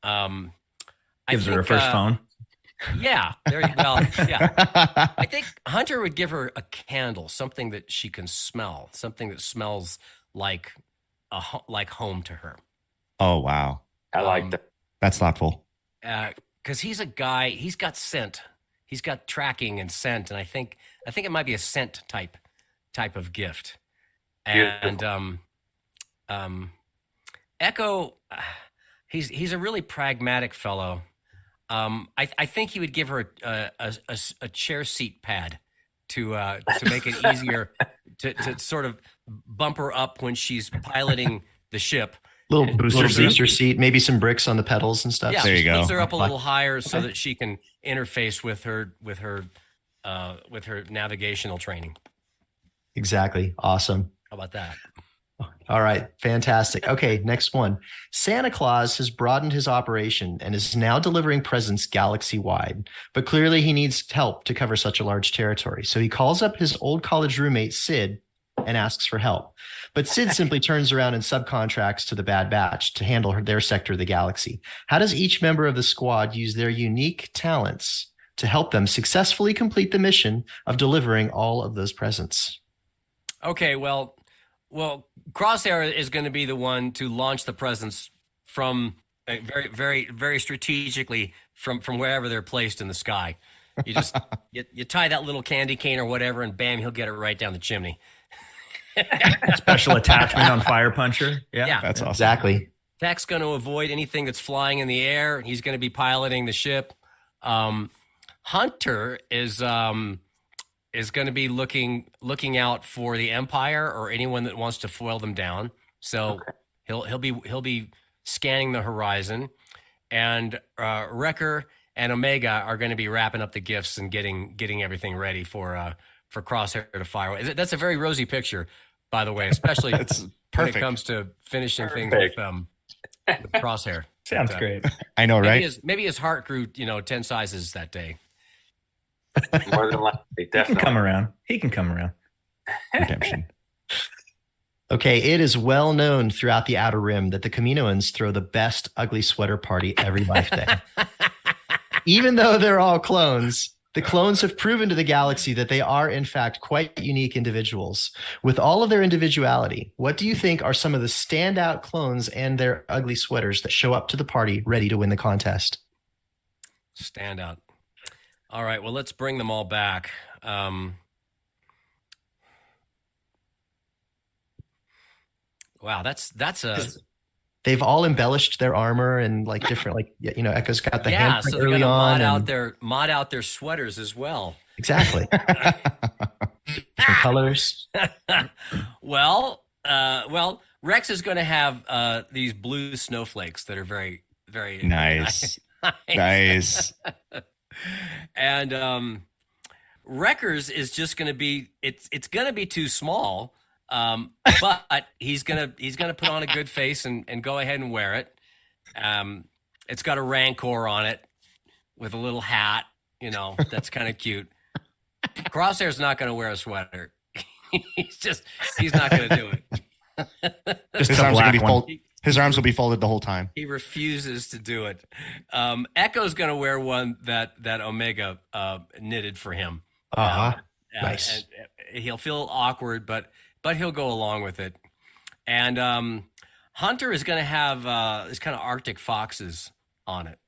[SPEAKER 13] Um, I
[SPEAKER 11] Gives her a first
[SPEAKER 13] uh,
[SPEAKER 11] phone.
[SPEAKER 13] Yeah, there well, yeah. I think Hunter would give her a candle, something that she can smell, something that smells like a like home to her.
[SPEAKER 14] Oh wow,
[SPEAKER 15] I like
[SPEAKER 13] Um,
[SPEAKER 15] that.
[SPEAKER 14] that's thoughtful.
[SPEAKER 13] Because he's a guy, he's got scent, he's got tracking and scent, and I think I think it might be a scent type type of gift. And um, um, Echo, he's he's a really pragmatic fellow. Um, I, I think he would give her a, a, a, a chair seat pad to uh, to make it easier to, to sort of bump her up when she's piloting the ship.
[SPEAKER 6] Little
[SPEAKER 11] Booster
[SPEAKER 6] little
[SPEAKER 11] seat.
[SPEAKER 6] booster seat, maybe some bricks on the pedals and stuff.
[SPEAKER 13] Yeah,
[SPEAKER 14] There you go.
[SPEAKER 13] Puts her up a little
[SPEAKER 6] Okay.
[SPEAKER 13] higher so that she can interface with her with her uh, with her navigational training.
[SPEAKER 6] Exactly. Awesome.
[SPEAKER 13] How about that?
[SPEAKER 6] All right, fantastic. Okay, next one. Santa Claus has broadened his operation and is now delivering presents galaxy wide, but clearly he needs help to cover such a large territory. So he calls up his old college roommate, Sid, and asks for help. But Sid simply turns around and subcontracts to the Bad Batch to handle her- their sector of the galaxy. How does each member of the squad use their unique talents to help them successfully complete the mission of delivering all of those presents?
[SPEAKER 13] Okay, well, well, Crosshair is going to be the one to launch the presents from uh, very, very, very strategically from from wherever they're placed in the sky. You just you, you tie that little candy cane or whatever, and bam, he'll get it right down the chimney.
[SPEAKER 11] Special attachment on Fire Puncher. Yeah.
[SPEAKER 13] Yeah.
[SPEAKER 14] That's awesome.
[SPEAKER 6] Exactly.
[SPEAKER 13] Tech's going to avoid anything that's flying in the air. He's going to be piloting the ship. Um, Hunter is um, is going to be looking looking out for the Empire or anyone that wants to foil them down. So he'll he'll be he'll be scanning the horizon, and uh, Wrecker and Omega are going to be wrapping up the gifts and getting getting everything ready for uh, for Crosshair to fire. That's a very rosy picture, by the way, especially
[SPEAKER 14] It's
[SPEAKER 13] when
[SPEAKER 14] perfect.
[SPEAKER 13] it comes to finishing things with um with crosshair.
[SPEAKER 11] Sounds
[SPEAKER 13] But, uh,
[SPEAKER 11] great.
[SPEAKER 14] I know,
[SPEAKER 13] Maybe
[SPEAKER 14] right?
[SPEAKER 13] his maybe his heart grew, you know, ten sizes that day.
[SPEAKER 15] More than likely,
[SPEAKER 11] He can come around. He can come around.
[SPEAKER 14] Redemption.
[SPEAKER 6] Okay, it is well known throughout the Outer Rim that the Kaminoans throw the best ugly sweater party every life day. Even though they're all clones, the clones have proven to the galaxy that they are, in fact, quite unique individuals. With all of their individuality, what do you think are some of the standout clones and their ugly sweaters that show up to the party ready to win the contest?
[SPEAKER 13] Stand out. All right, well, let's bring them all back. Um, wow, that's that's a
[SPEAKER 6] They've all embellished their armor and like different, like you know, Echo's got the
[SPEAKER 13] yeah.
[SPEAKER 6] handprint
[SPEAKER 13] So they're
[SPEAKER 6] early
[SPEAKER 13] gonna mod
[SPEAKER 6] on.
[SPEAKER 13] out
[SPEAKER 6] and-
[SPEAKER 13] their mod out their sweaters as well.
[SPEAKER 6] exactly. different colors.
[SPEAKER 13] well, uh, well, Rex is going to have uh, these blue snowflakes that are very, very
[SPEAKER 14] Nice. Nice.
[SPEAKER 13] And um, Wreckers is just going to be it's it's going to be too small, um, but he's gonna he's gonna put on a good face and, and go ahead and wear it. Um, it's got a Rancor on it with a little hat, you know, that's kind of cute. Crosshair's not going to wear a sweater. he's just he's not going to do it.
[SPEAKER 14] his arms are gonna be fold- His arms will be folded the whole time.
[SPEAKER 13] He refuses to do it. Um, Echo's going to wear one that that Omega uh, knitted for him.
[SPEAKER 6] Ah,
[SPEAKER 13] Uh,
[SPEAKER 6] nice.
[SPEAKER 13] and, uh, he'll feel awkward, but but he'll go along with it. And um, Hunter is going to have uh, this kind of Arctic foxes on it.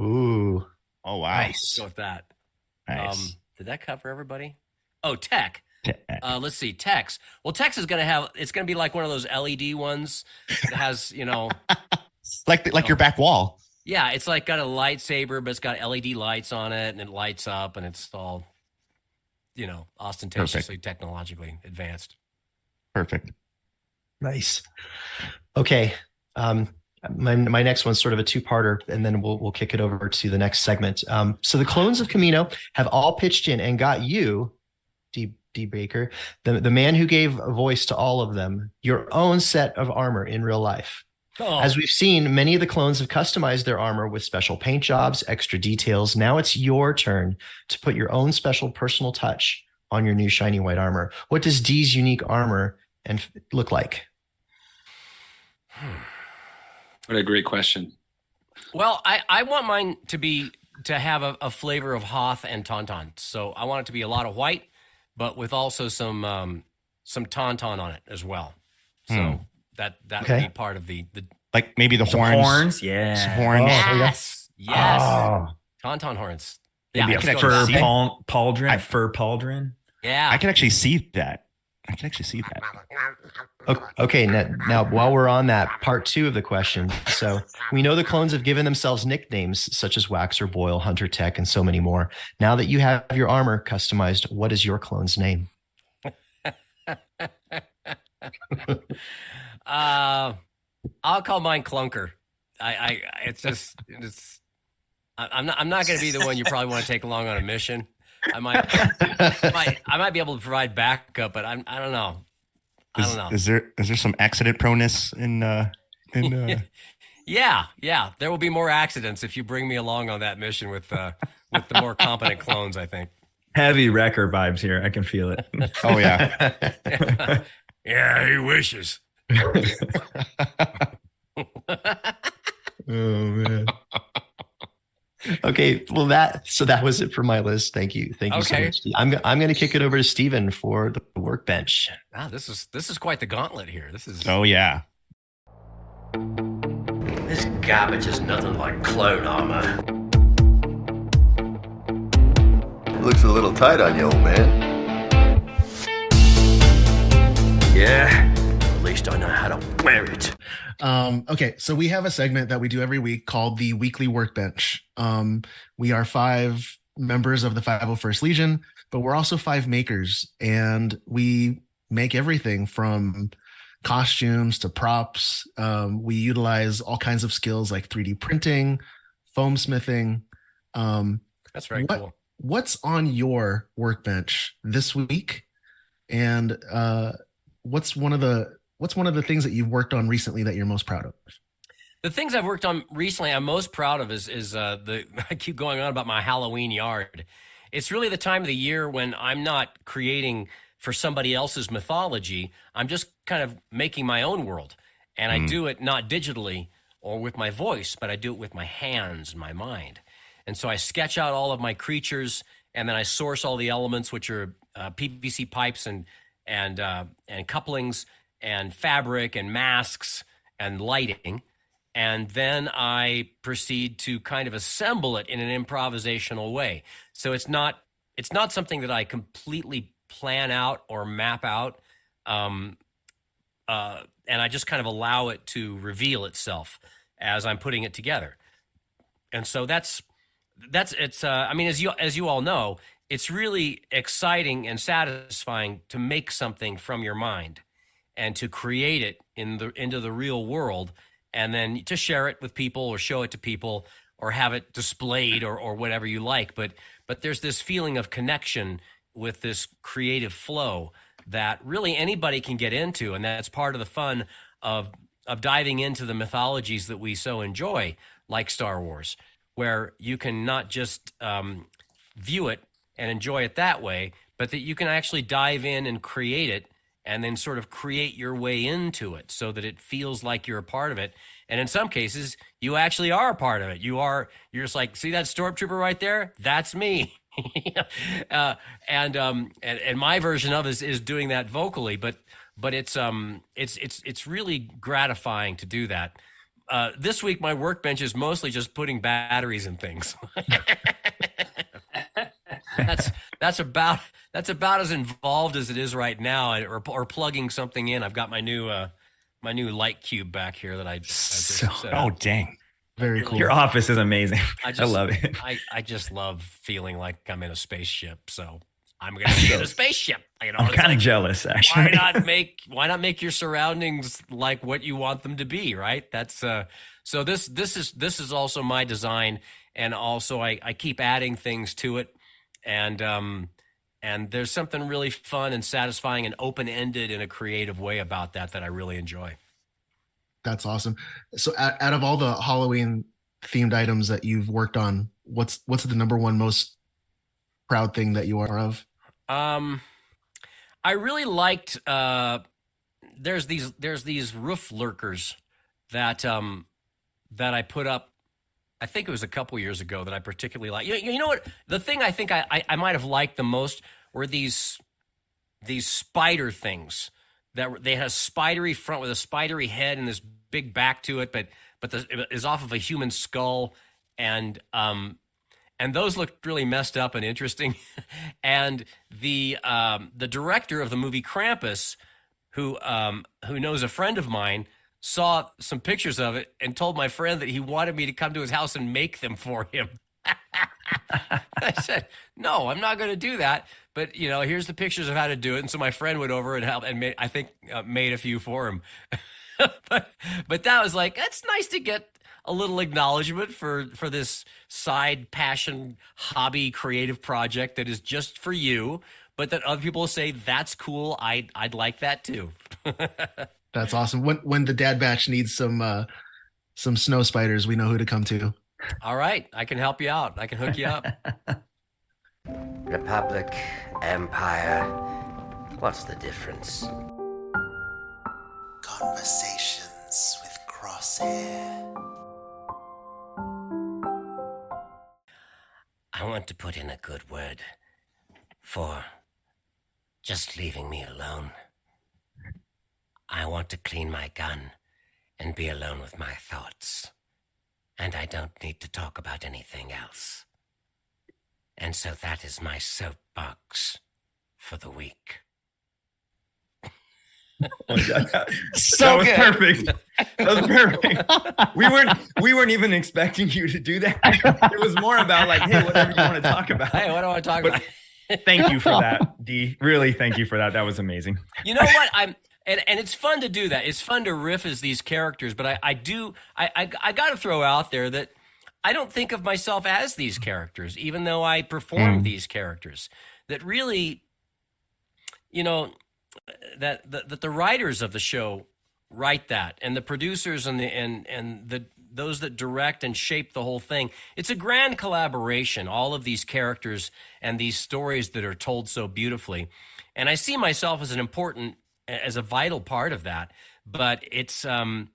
[SPEAKER 6] Ooh.
[SPEAKER 14] Oh wow.
[SPEAKER 13] Let's go with that.
[SPEAKER 14] Nice.
[SPEAKER 13] Um, did that cover everybody? Oh, Tech. Uh, let's see, Tex. Well, Tex is going to have. It's going to be like one of those LED ones that has, you know,
[SPEAKER 14] like like your back wall.
[SPEAKER 13] Yeah, it's like got a lightsaber, but it's got LED lights on it, and it lights up, and it's all, you know, ostentatiously technologically advanced.
[SPEAKER 14] Perfect.
[SPEAKER 6] Nice. Okay. Um, my, my next one's sort of a two-parter, and then we'll we'll kick it over to the next segment. Um, so the clones of Kamino have all pitched in and got you, Dee. D. Baker, the the man who gave a voice to all of them, your own set of armor in real life.
[SPEAKER 13] Oh.
[SPEAKER 6] As we've seen, many of the clones have customized their armor with special paint jobs, extra details. Now it's your turn to put your own special personal touch on your new shiny white armor. What does Dee's unique armor and look like?
[SPEAKER 12] What a great question.
[SPEAKER 13] Well, I, I want mine to be to have a, a flavor of Hoth and Tauntaun. So I want it to be a lot of white, but with also some um, some Tauntaun on it as well. So
[SPEAKER 14] Hmm.
[SPEAKER 13] that that
[SPEAKER 14] Okay.
[SPEAKER 13] would be part of the the
[SPEAKER 14] Like maybe the
[SPEAKER 11] Some
[SPEAKER 14] horns.
[SPEAKER 11] horns, yeah.
[SPEAKER 14] Some horns.
[SPEAKER 13] yes yes
[SPEAKER 14] Oh.
[SPEAKER 13] Tauntaun horns.
[SPEAKER 11] Maybe
[SPEAKER 13] Yeah,
[SPEAKER 11] a
[SPEAKER 13] let's
[SPEAKER 11] fur
[SPEAKER 13] with that.
[SPEAKER 11] paul- pauldron, a fur pauldron.
[SPEAKER 13] Yeah.
[SPEAKER 14] I can actually see that. I can actually see that.
[SPEAKER 6] Okay, now, now while we're on that, part two of the question. So we know the clones have given themselves nicknames such as Waxer, Boil, Hunter Tech, and so many more. Now that you have your armor customized, what is your clone's name?
[SPEAKER 13] Uh, I'll call mine Clunker. I, I it's just it's. I'm not. I'm not going to be the one you probably want to take along on a mission. I might, I might. I might be able to provide backup, but I'm. I don't know. I
[SPEAKER 14] Is,
[SPEAKER 13] don't know.
[SPEAKER 14] is there is there some accident proneness in uh in uh
[SPEAKER 13] Yeah, yeah. There will be more accidents if you bring me along on that mission with uh, with the more competent clones. I think.
[SPEAKER 11] Heavy wrecker vibes here. I can feel it.
[SPEAKER 14] Oh yeah.
[SPEAKER 13] Yeah, he wishes.
[SPEAKER 6] Oh man. Okay, well that so that was it for my list. Thank you, thank you so
[SPEAKER 13] Okay.
[SPEAKER 6] much. Steve. I'm I'm going to kick it over to Stephen for the workbench.
[SPEAKER 13] Wow, this is this is quite the gauntlet here. This is.
[SPEAKER 14] Oh yeah.
[SPEAKER 3] This garbage is nothing like clone armor.
[SPEAKER 17] Looks a little tight on you, old man.
[SPEAKER 3] Yeah, at least I know how to wear it.
[SPEAKER 4] Um, okay, so we have a segment that we do every week called the Weekly Workbench. Um, we are five members of the 501st Legion, but we're also five makers, and we make everything from costumes to props. Um, we utilize all kinds of skills like 3D printing, foam smithing. Um,
[SPEAKER 13] That's very
[SPEAKER 4] what-
[SPEAKER 13] cool.
[SPEAKER 4] What's on your workbench this week? And uh, what's one of the what's one of the things that you've worked on recently that you're most proud of?
[SPEAKER 13] The things I've worked on recently, I'm most proud of is is uh, the I keep going on about my Halloween yard. It's really the time of the year when I'm not creating for somebody else's mythology. I'm just kind of making my own world, and I
[SPEAKER 18] Mm.
[SPEAKER 13] do it not digitally or with my voice, but I do it with my hands and my mind. And so I sketch out all of my creatures, and then I source all the elements, which are uh, PVC pipes and and uh, and couplings and fabric and masks and lighting and then I proceed to kind of assemble it in an improvisational way. So it's not it's not something that I completely plan out or map out, um, uh, and I just kind of allow it to reveal itself as I'm putting it together. And so that's that's it's. Uh, I mean, as you as you all know, it's really exciting and satisfying to make something from your mind and to create it in the into the real world and then to share it with people or show it to people or have it displayed or, or whatever you like. But but there's this feeling of connection with this creative flow that really anybody can get into and that's part of the fun of of diving into the mythologies that we so enjoy like Star Wars where you can not just um, view it and enjoy it that way but that you can actually dive in and create it and then sort of create your way into it so that it feels like you're a part of it. And in some cases, you actually are a part of it. You are, you're just like, see that stormtrooper right there? That's me. uh, and, um, and, and my version of is, is doing that vocally, but, but it's, um, it's, it's, it's really gratifying to do that. Uh, this week, my workbench is mostly just putting batteries in things. that's that's about that's about as involved as it is right now, or, or plugging something in. I've got my new uh, my new light cube back here that I, I just set
[SPEAKER 14] Oh dang.
[SPEAKER 4] Very cool.
[SPEAKER 11] Your office is amazing.
[SPEAKER 13] I
[SPEAKER 11] I,
[SPEAKER 13] just
[SPEAKER 11] love it.
[SPEAKER 13] I, I just love feeling like I'm in a spaceship. So I'm gonna be in a spaceship. You know,
[SPEAKER 11] I'm kind of
[SPEAKER 13] like,
[SPEAKER 11] jealous,
[SPEAKER 13] Why
[SPEAKER 11] actually.
[SPEAKER 13] not make why not make your surroundings like what you want them to be, right? That's uh so this this is this is also my design and also I, I keep adding things to it and um and there's something really fun and satisfying and open ended in a creative way about that that I really enjoy.
[SPEAKER 4] That's awesome. So out, out of all the Halloween themed items that you've worked on, what's what's the number one most proud thing that you are of?
[SPEAKER 13] Um, I really liked. Uh, there's these there's these roof lurkers that um that I put up. I think it was a couple years ago that I particularly like. You, you know what? The thing I think I, I I might have liked the most were these these spider things that they had a spidery front with a spidery head and this big back to it, but but the, it is off of a human skull and um and those looked really messed up and interesting. and the um, the director of the movie Krampus, who um, who knows a friend of mine, saw some pictures of it and told my friend that he wanted me to come to his house and make them for him. I said, "No, I'm not going to do that." But you know, here's the pictures of how to do it. And so my friend went over and helped, and made, I think uh, made a few for him. but but that was like that's nice to get a little acknowledgement for for this side passion hobby creative project that is just for you but that other people say that's cool i i'd like that too
[SPEAKER 4] That's awesome. When when the dad batch needs some uh some snow spiders, we know who to come to.
[SPEAKER 13] all right i can help you out i can hook you up
[SPEAKER 18] Republic, Empire. What's the difference?
[SPEAKER 19] Conversations with Crosshair.
[SPEAKER 18] I want to put in a good word for just leaving me alone. I want to clean my gun and be alone with my thoughts. And I don't need to talk about anything else. And so that is my soapbox for the week. So.
[SPEAKER 11] That was perfect. That was perfect. We weren't we weren't even expecting you to do that. It was more about like, hey, whatever you want to talk about.
[SPEAKER 13] hey what do i talk
[SPEAKER 11] But
[SPEAKER 13] about
[SPEAKER 11] thank you for that, Dee. Really, thank you for that. That was amazing.
[SPEAKER 13] you know what i'm and, and it's fun to do that. It's fun to riff as these characters but i, I do i i, I got to throw out there that i don't think of myself as these characters even though i perform
[SPEAKER 11] Mm.
[SPEAKER 13] these characters. That really you know that, that that the writers of the show write that and the producers and the and and the those that direct and shape the whole thing. It's a grand collaboration all of these characters and these stories that are told so beautifully. And i see myself as an important as a vital part of that but it's um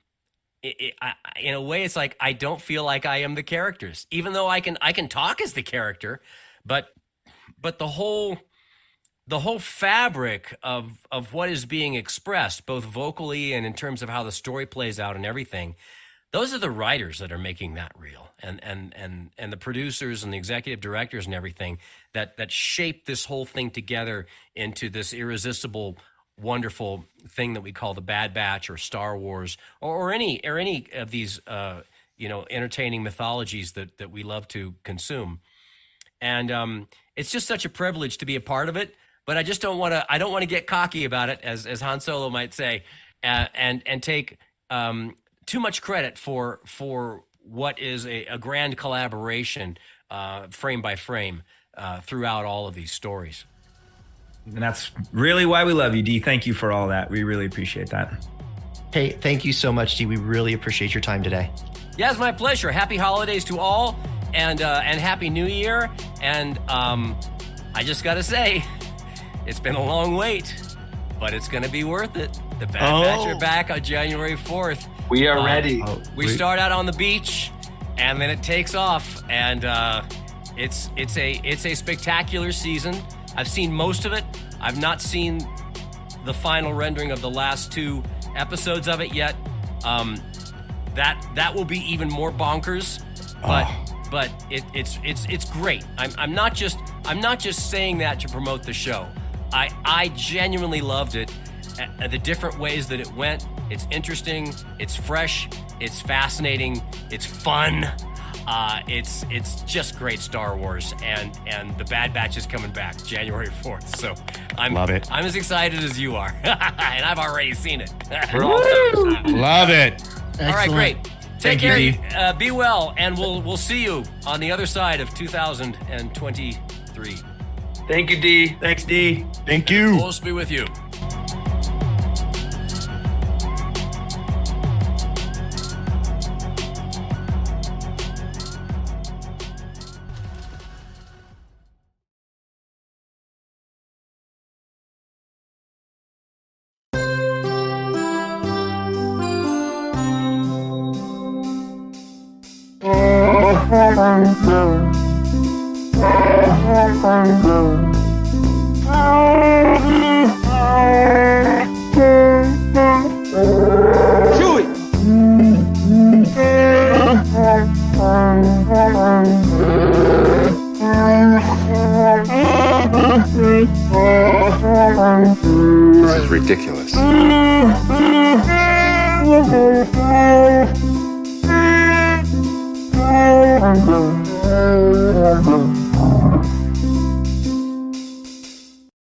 [SPEAKER 13] it, it, I, in a way it's like i don't feel like i am the characters even though i can i can talk as the character but but the whole the whole fabric of of what is being expressed both vocally and in terms of how the story plays out and everything those are the writers that are making that real and and and and the producers and the executive directors and everything that that shape this whole thing together into this irresistible wonderful thing that we call the bad batch or star wars or, or any or any of these uh you know entertaining mythologies that that we love to consume and um, it's just such a privilege to be a part of it. But I just don't want to. I don't want to get cocky about it, as as Han Solo might say, uh, and and take um, too much credit for for what is a, a grand collaboration, uh, frame by frame, uh, throughout all of these stories.
[SPEAKER 11] And that's really why we love you, Dee. Thank you for all that. We really appreciate that.
[SPEAKER 6] Hey, thank you so much, Dee. We really appreciate your time today.
[SPEAKER 13] Yeah, it's my pleasure. Happy holidays to all, and uh, and happy New Year. And um, I just got to say, it's been a long wait, but it's going to be worth it. The Bad
[SPEAKER 15] Oh.
[SPEAKER 13] Batch are back on January fourth.
[SPEAKER 15] We are
[SPEAKER 13] Uh,
[SPEAKER 15] ready.
[SPEAKER 13] we start out on the beach, and then it takes off, and uh, it's it's a it's a spectacular season. I've seen most of it. I've not seen the final rendering of the last two episodes of it yet. Um, that that will be even more bonkers, but but it, it's it's it's great. I'm I'm not just I'm not just saying that to promote the show. I I genuinely loved it. Uh, the different ways that it went. It's interesting. It's fresh. It's fascinating. It's fun. Uh, it's it's just great Star Wars, and and the Bad Batch is coming back January fourth. So I'm
[SPEAKER 14] Love it.
[SPEAKER 13] I'm as excited as you are, and I've already seen it.
[SPEAKER 15] We're all so excited.
[SPEAKER 14] Love it.
[SPEAKER 13] All right, great. Take
[SPEAKER 14] Thank
[SPEAKER 13] care.
[SPEAKER 14] Dee.
[SPEAKER 13] uh, be well, and we'll we'll see you on the other side of 2023.
[SPEAKER 15] Thank you, Dee.
[SPEAKER 11] Thanks, Dee.
[SPEAKER 14] Thank you.
[SPEAKER 13] Force be with you.